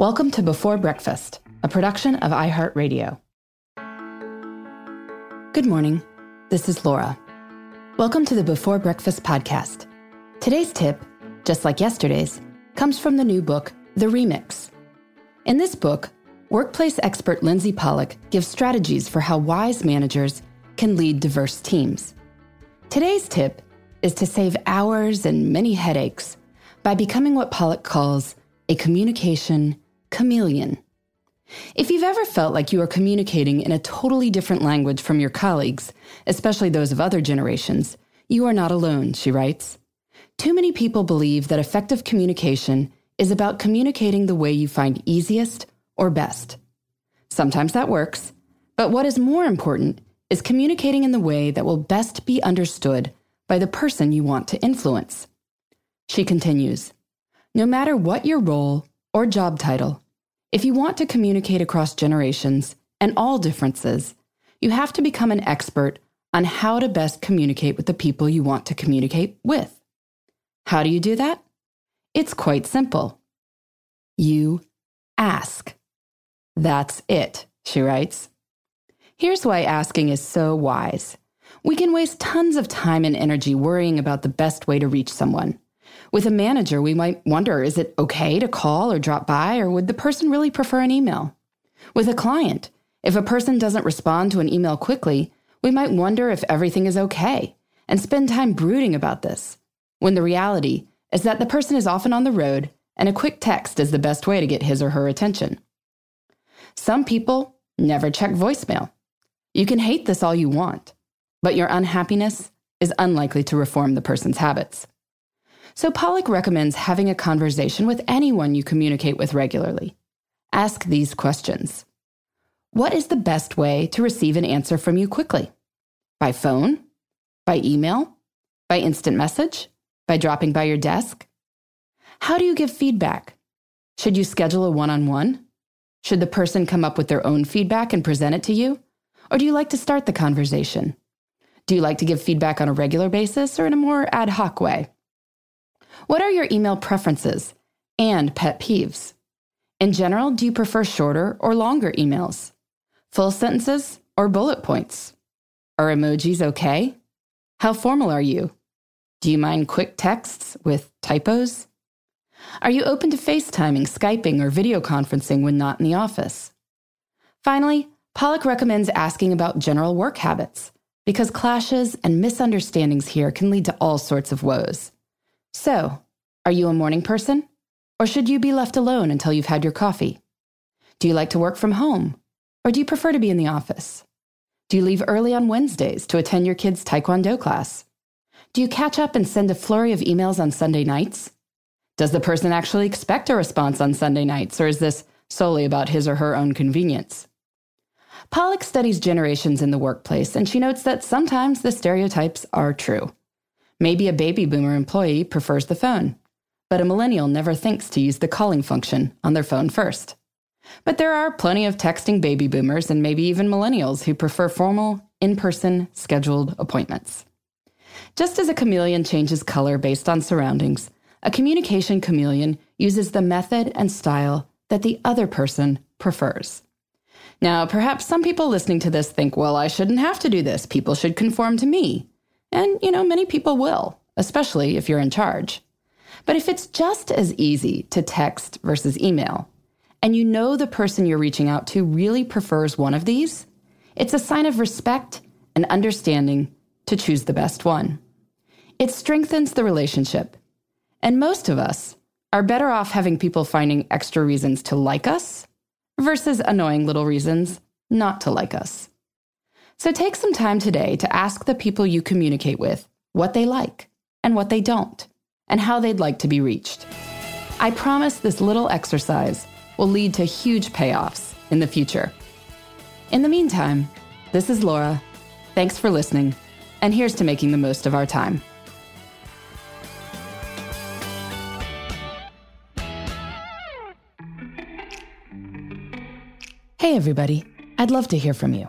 Welcome to Before Breakfast, a production of iHeartRadio. Good morning. This is Laura. Welcome to the Before Breakfast podcast. Today's tip, just like yesterday's, comes from the new book, The Remix. In this book, workplace expert Lindsey Pollak gives strategies for how wise managers can lead diverse teams. Today's tip is to save hours and many headaches by becoming what Pollak calls a communication chameleon. If you've ever felt like you are communicating in a totally different language from your colleagues, especially those of other generations, you are not alone, she writes. Too many people believe that effective communication is about communicating the way you find easiest or best. Sometimes that works, but what is more important is communicating in the way that will best be understood by the person you want to influence. She continues No matter what your role or job title, if you want to communicate across generations and all differences, you have to become an expert on how to best communicate with the people you want to communicate with. How do you do that? It's quite simple. You ask. That's it, she writes. Here's why asking is so wise. We can waste tons of time and energy worrying about the best way to reach someone. With a manager, we might wonder is it okay to call or drop by, or would the person really prefer an email? With a client, if a person doesn't respond to an email quickly, we might wonder if everything is okay and spend time brooding about this, when the reality is that the person is often on the road and a quick text is the best way to get his or her attention. Some people never check voicemail. You can hate this all you want, but your unhappiness is unlikely to reform the person's habits. So Pollak recommends having a conversation with anyone you communicate with regularly. Ask these questions What is the best way to receive an answer from you quickly? By phone? By email? By instant message? By dropping by your desk? How do you give feedback? Should you schedule a one on one? Should the person come up with their own feedback and present it to you? Or do you like to start the conversation? Do you like to give feedback on a regular basis or in a more ad hoc way? What are your email preferences and pet peeves? In general, do you prefer shorter or longer emails? Full sentences or bullet points? Are emojis okay? How formal are you? Do you mind quick texts with typos? Are you open to FaceTiming, Skyping, or video conferencing when not in the office? Finally, Pollak recommends asking about general work habits because clashes and misunderstandings here can lead to all sorts of woes. So, are you a morning person? Or should you be left alone until you've had your coffee? Do you like to work from home? Or do you prefer to be in the office? Do you leave early on Wednesdays to attend your kids' Taekwondo class? Do you catch up and send a flurry of emails on Sunday nights? Does the person actually expect a response on Sunday nights, or is this solely about his or her own convenience? Pollak studies generations in the workplace, and she notes that sometimes the stereotypes are true. Maybe a baby boomer employee prefers the phone, but a millennial never thinks to use the calling function on their phone first. But there are plenty of texting baby boomers and maybe even millennials who prefer formal, in person, scheduled appointments. Just as a chameleon changes color based on surroundings, a communication chameleon uses the method and style that the other person prefers. Now, perhaps some people listening to this think, well, I shouldn't have to do this. People should conform to me. And, you know, many people will, especially if you're in charge. But if it's just as easy to text versus email, and you know the person you're reaching out to really prefers one of these, it's a sign of respect and understanding to choose the best one. It strengthens the relationship. And most of us are better off having people finding extra reasons to like us versus annoying little reasons not to like us. So take some time today to ask the people you communicate with what they like and what they don't, and how they'd like to be reached. I promise this little exercise will lead to huge payoffs in the future. In the meantime, this is Laura. Thanks for listening, and here's to making the most of our time. Hey, everybody. I'd love to hear from you.